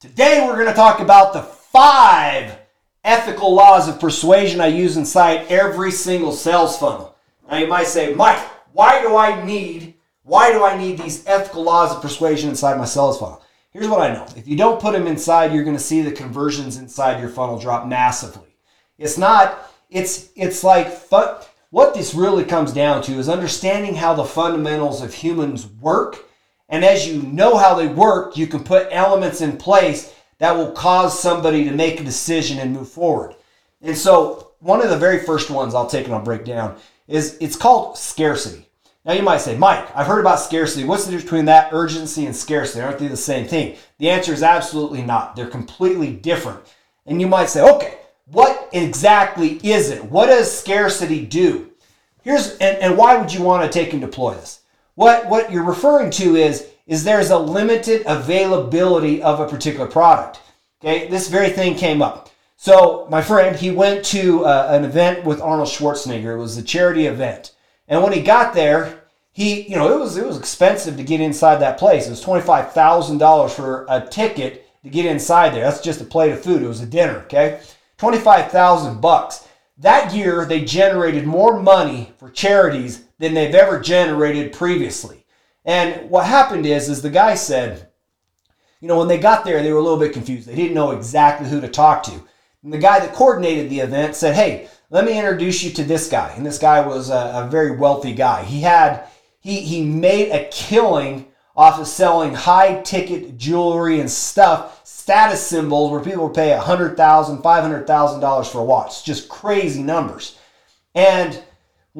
Today we're going to talk about the five ethical laws of persuasion I use inside every single sales funnel. Now you might say, Mike, why do I need why do I need these ethical laws of persuasion inside my sales funnel? Here's what I know. If you don't put them inside, you're going to see the conversions inside your funnel drop massively. It's not it's it's like what this really comes down to is understanding how the fundamentals of humans work. And as you know how they work, you can put elements in place that will cause somebody to make a decision and move forward. And so, one of the very first ones I'll take and I'll break down is it's called scarcity. Now, you might say, Mike, I've heard about scarcity. What's the difference between that urgency and scarcity? Aren't they the same thing? The answer is absolutely not. They're completely different. And you might say, okay, what exactly is it? What does scarcity do? Here's and, and why would you want to take and deploy this? What what you're referring to is is there's a limited availability of a particular product. Okay, this very thing came up. So my friend, he went to uh, an event with Arnold Schwarzenegger. It was a charity event, and when he got there, he you know it was it was expensive to get inside that place. It was twenty five thousand dollars for a ticket to get inside there. That's just a plate of food. It was a dinner. Okay. 25,000 bucks. That year they generated more money for charities than they've ever generated previously. And what happened is is the guy said, you know, when they got there they were a little bit confused. They didn't know exactly who to talk to. And the guy that coordinated the event said, "Hey, let me introduce you to this guy." And this guy was a, a very wealthy guy. He had he he made a killing off of selling high ticket jewelry and stuff status symbols where people would pay $100,000, $500,000 for a watch. just crazy numbers. And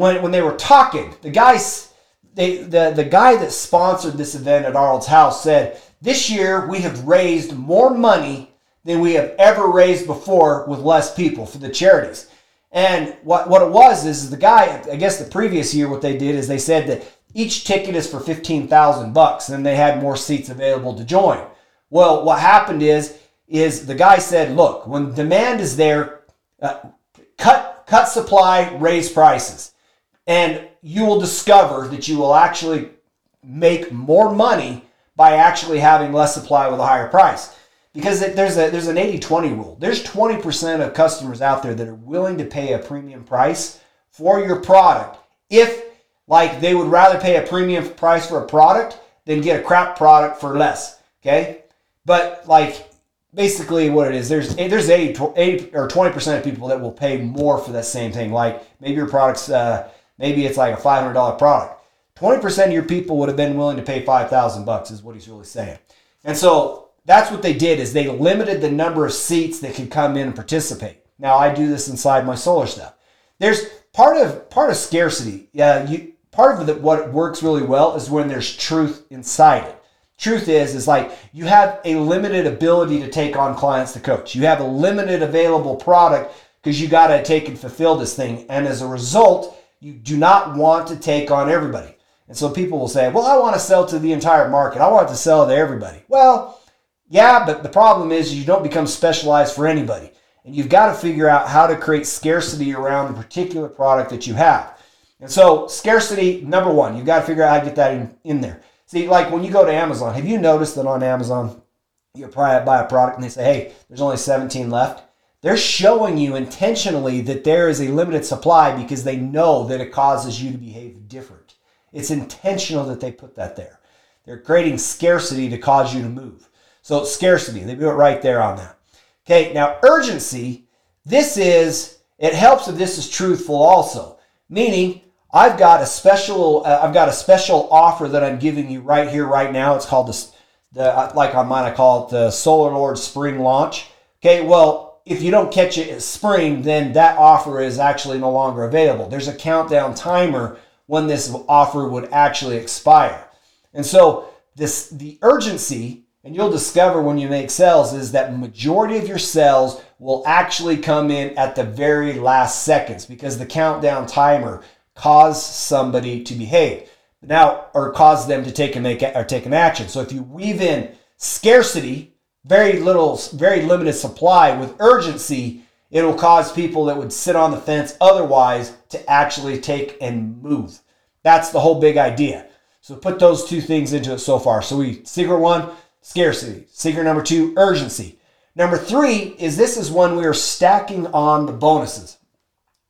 when, when they were talking, the guys, they, the, the guy that sponsored this event at Arnold's house said, This year we have raised more money than we have ever raised before with less people for the charities. And what, what it was is the guy, I guess the previous year, what they did is they said that each ticket is for 15,000 bucks and they had more seats available to join. Well, what happened is is the guy said, "Look, when demand is there, uh, cut cut supply, raise prices, and you will discover that you will actually make more money by actually having less supply with a higher price." Because there's a there's an 80-20 rule. There's 20% of customers out there that are willing to pay a premium price for your product if like they would rather pay a premium price for a product than get a crap product for less. Okay? But like basically what it is, there's there's 80, 80 or 20% of people that will pay more for that same thing. Like maybe your product's uh, maybe it's like a $500 product. 20% of your people would have been willing to pay 5,000 bucks is what he's really saying. And so that's what they did is they limited the number of seats that could come in and participate. Now I do this inside my solar stuff. There's part of part of scarcity. Yeah, you part of the, what works really well is when there's truth inside it truth is is like you have a limited ability to take on clients to coach you have a limited available product because you got to take and fulfill this thing and as a result you do not want to take on everybody. And so people will say well i want to sell to the entire market. I want to sell to everybody. Well yeah but the problem is you don't become specialized for anybody. And you've got to figure out how to create scarcity around the particular product that you have. And so scarcity number one you've got to figure out how to get that in, in there. See, like when you go to Amazon, have you noticed that on Amazon, you buy a product and they say, hey, there's only 17 left? They're showing you intentionally that there is a limited supply because they know that it causes you to behave different. It's intentional that they put that there. They're creating scarcity to cause you to move. So, scarcity, they do it right there on that. Okay, now urgency, this is, it helps if this is truthful also. Meaning, I've got a special uh, I've got a special offer that I'm giving you right here right now. It's called the, the uh, like on mine I call it the Solar Lord Spring Launch. Okay, well if you don't catch it at spring, then that offer is actually no longer available. There's a countdown timer when this offer would actually expire, and so this the urgency and you'll discover when you make sales is that majority of your sales will actually come in at the very last seconds because the countdown timer cause somebody to behave. Now or cause them to take make or take an action. So if you weave in scarcity very little very limited supply with urgency it'll cause people that would sit on the fence otherwise to actually take and move that's the whole big idea so put those two things into it so far so we secret one scarcity. Secret number two, urgency. Number three is this is when we are stacking on the bonuses.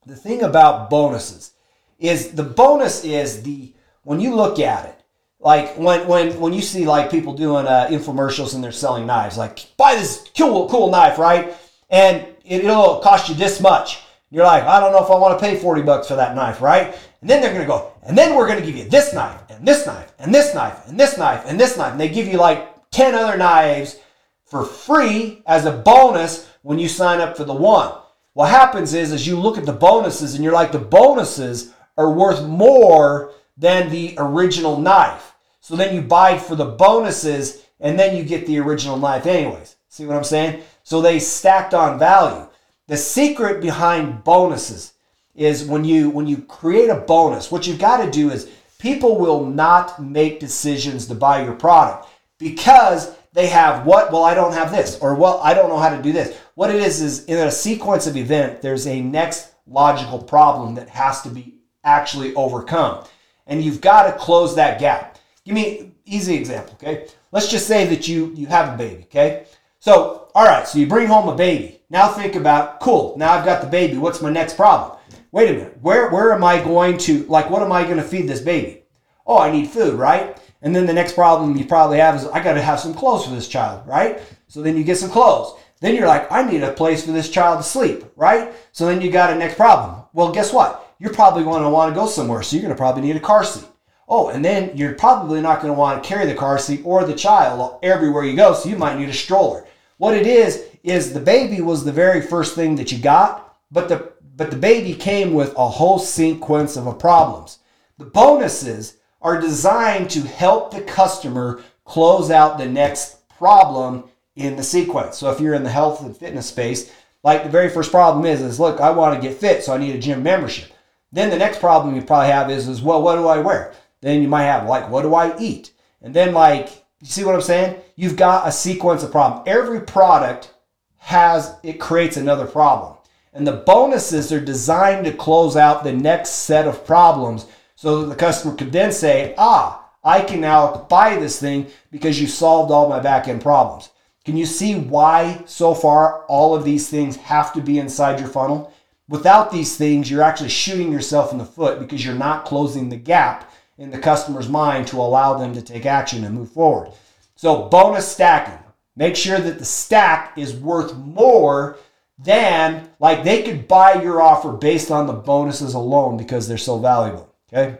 The thing about bonuses is the bonus is the when you look at it, like when when when you see like people doing uh, infomercials and they're selling knives, like buy this cool cool knife, right? And it, it'll cost you this much. You're like, I don't know if I want to pay 40 bucks for that knife, right? And then they're to go, and then we're to give you this knife, and this knife, and this knife, and this knife, and this knife. And they give you like 10 other knives for free as a bonus when you sign up for the one. What happens is, is you look at the bonuses and you're like, the bonuses are worth more than the original knife. So then you buy for the bonuses and then you get the original knife anyways. See what I'm saying? So they stacked on value. The secret behind bonuses is when you when you create a bonus, what you've got to do is people will not make decisions to buy your product because they have what? Well, I don't have this, or well, I don't know how to do this. What it is is in a sequence of event, there's a next logical problem that has to be actually overcome. And you've got to close that gap. Give me easy example, okay? Let's just say that you you have a baby, okay? So, all right, so you bring home a baby. Now think about, cool, now I've got the baby. What's my next problem? Wait a minute. Where where am I going to like what am I going to feed this baby? Oh, I need food, right? And then the next problem you probably have is I got to have some clothes for this child, right? So then you get some clothes. Then you're like, I need a place for this child to sleep, right? So then you got a next problem. Well, guess what? You're probably going to want to go somewhere, so you're going to probably need a car seat. Oh, and then you're probably not going to want to carry the car seat or the child everywhere you go, so you might need a stroller. What it is is the baby was the very first thing that you got, but the but the baby came with a whole sequence of problems. The bonuses are designed to help the customer close out the next problem in the sequence. So if you're in the health and fitness space, like the very first problem is, is look, I want to get fit, so I need a gym membership. Then the next problem you probably have is, is well, what do I wear? Then you might have like, what do I eat? And then like, you see what I'm saying? You've got a sequence of problems. Every product has, it creates another problem. And the bonuses are designed to close out the next set of problems so that the customer could then say, ah, I can now buy this thing because you solved all my back end problems. Can you see why so far all of these things have to be inside your funnel? Without these things, you're actually shooting yourself in the foot because you're not closing the gap in the customer's mind to allow them to take action and move forward. So, bonus stacking. Make sure that the stack is worth more than, like, they could buy your offer based on the bonuses alone because they're so valuable. Okay.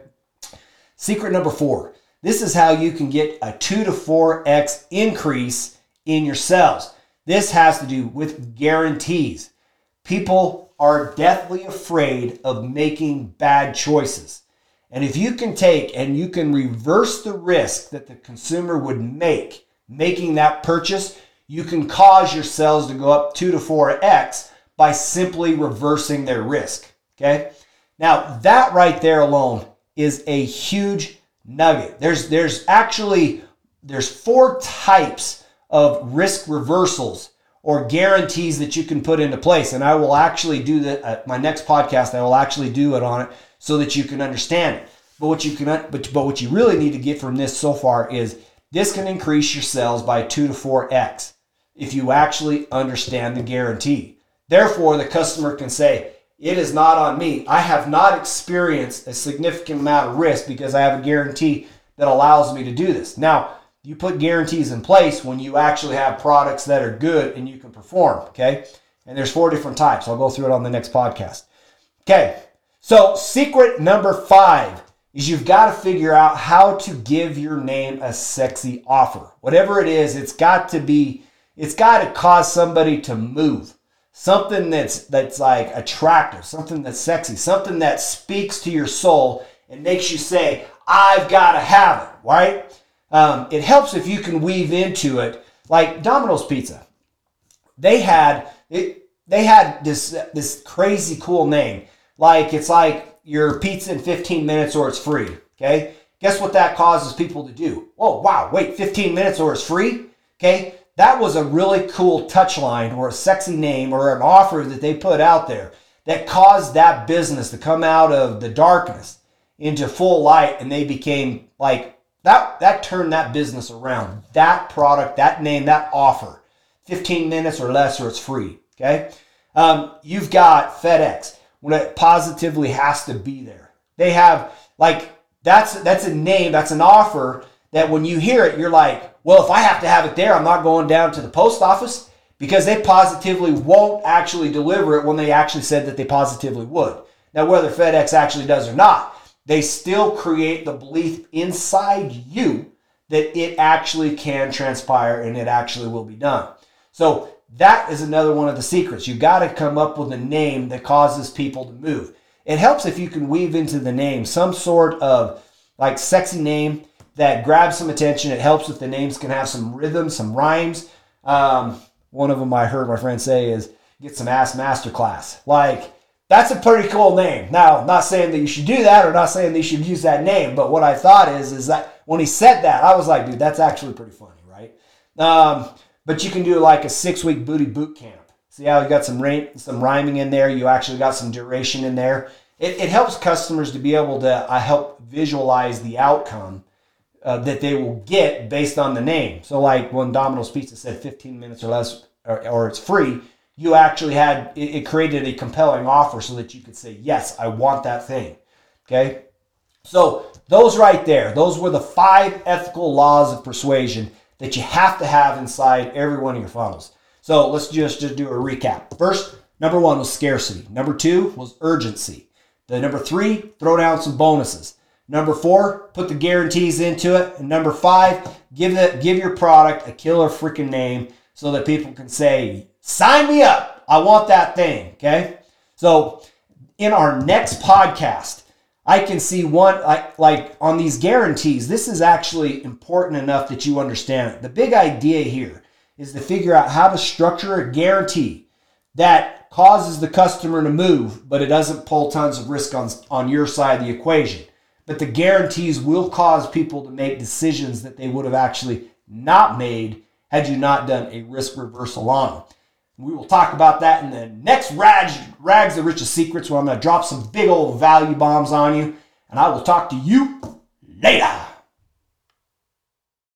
Secret number four this is how you can get a 2 to 4x increase in your sales. This has to do with guarantees. People are deathly afraid of making bad choices. And if you can take and you can reverse the risk that the consumer would make making that purchase, you can cause your sales to go up 2 to 4x by simply reversing their risk. Okay? Now, that right there alone is a huge nugget. There's there's actually there's four types of risk reversals or guarantees that you can put into place and I will actually do that at uh, my next podcast I will actually do it on it so that you can understand it. But what you can but, but what you really need to get from this so far is this can increase your sales by 2 to 4x if you actually understand the guarantee. Therefore, the customer can say, It is not on me. I have not experienced a significant amount of risk because I have a guarantee that allows me to do this. Now, you put guarantees in place when you actually have products that are good and you can perform, okay? And there's four different types. I'll go through it on the next podcast. Okay, so secret number five is you've got to figure out how to give your name a sexy offer. Whatever it is, it's got to be, it's got to cause somebody to move. Something that's that's like attractive, something that's sexy, something that speaks to your soul and makes you say, "I've got to have it." Right? Um, it helps if you can weave into it, like Domino's Pizza. They had it. They had this this crazy cool name. Like it's like your pizza in 15 minutes or it's free. Okay. Guess what that causes people to do? Oh, wow. Wait, 15 minutes or it's free? Okay. That was a really cool touch line or a sexy name or an offer that they put out there that caused that business to come out of the darkness into full light and they became like that that turned that business around. That product, that name, that offer, 15 minutes or less, or it's free. Okay. Um, you've got FedEx when it positively has to be there. They have like that's that's a name, that's an offer that when you hear it, you're like, well, if I have to have it there, I'm not going down to the post office because they positively won't actually deliver it when they actually said that they positively would. Now, whether FedEx actually does or not, they still create the belief inside you that it actually can transpire and it actually will be done. So that is another one of the secrets. You've got to come up with a name that causes people to move. It helps if you can weave into the name some sort of like sexy name that grabs some attention. It helps if the names can have some rhythm, some rhymes. Um, one of them I heard my friend say is get some ass masterclass. Like that's a pretty cool name. Now, not saying that you should do that or not saying that you should use that name, but what I thought is is that when he said that, I was like, dude, that's actually pretty funny, right? Um, but you can do like a six week booty boot camp. See how you got some some rhyming in there. You actually got some duration in there. It, it helps customers to be able to uh, help visualize the outcome uh, that they will get based on the name. So, like when Domino's Pizza said 15 minutes or less, or, or it's free, you actually had it, it created a compelling offer so that you could say, Yes, I want that thing. Okay. So, those right there, those were the five ethical laws of persuasion that you have to have inside every one of your funnels. So, let's just, just do a recap. First, number one was scarcity, number two was urgency. The number three, throw down some bonuses. Number four, put the guarantees into it. And number five, give the give your product a killer freaking name so that people can say, sign me up. I want that thing. Okay. So in our next podcast, I can see one like like on these guarantees. This is actually important enough that you understand it. The big idea here is to figure out how to structure a guarantee that causes the customer to move, but it doesn't pull tons of risk on, on your side of the equation but the guarantees will cause people to make decisions that they would have actually not made had you not done a risk reversal on them. We will talk about that in the next Rags, Rags to Riches Secrets, where I'm going to drop some big old value bombs on you. And I will talk to you later.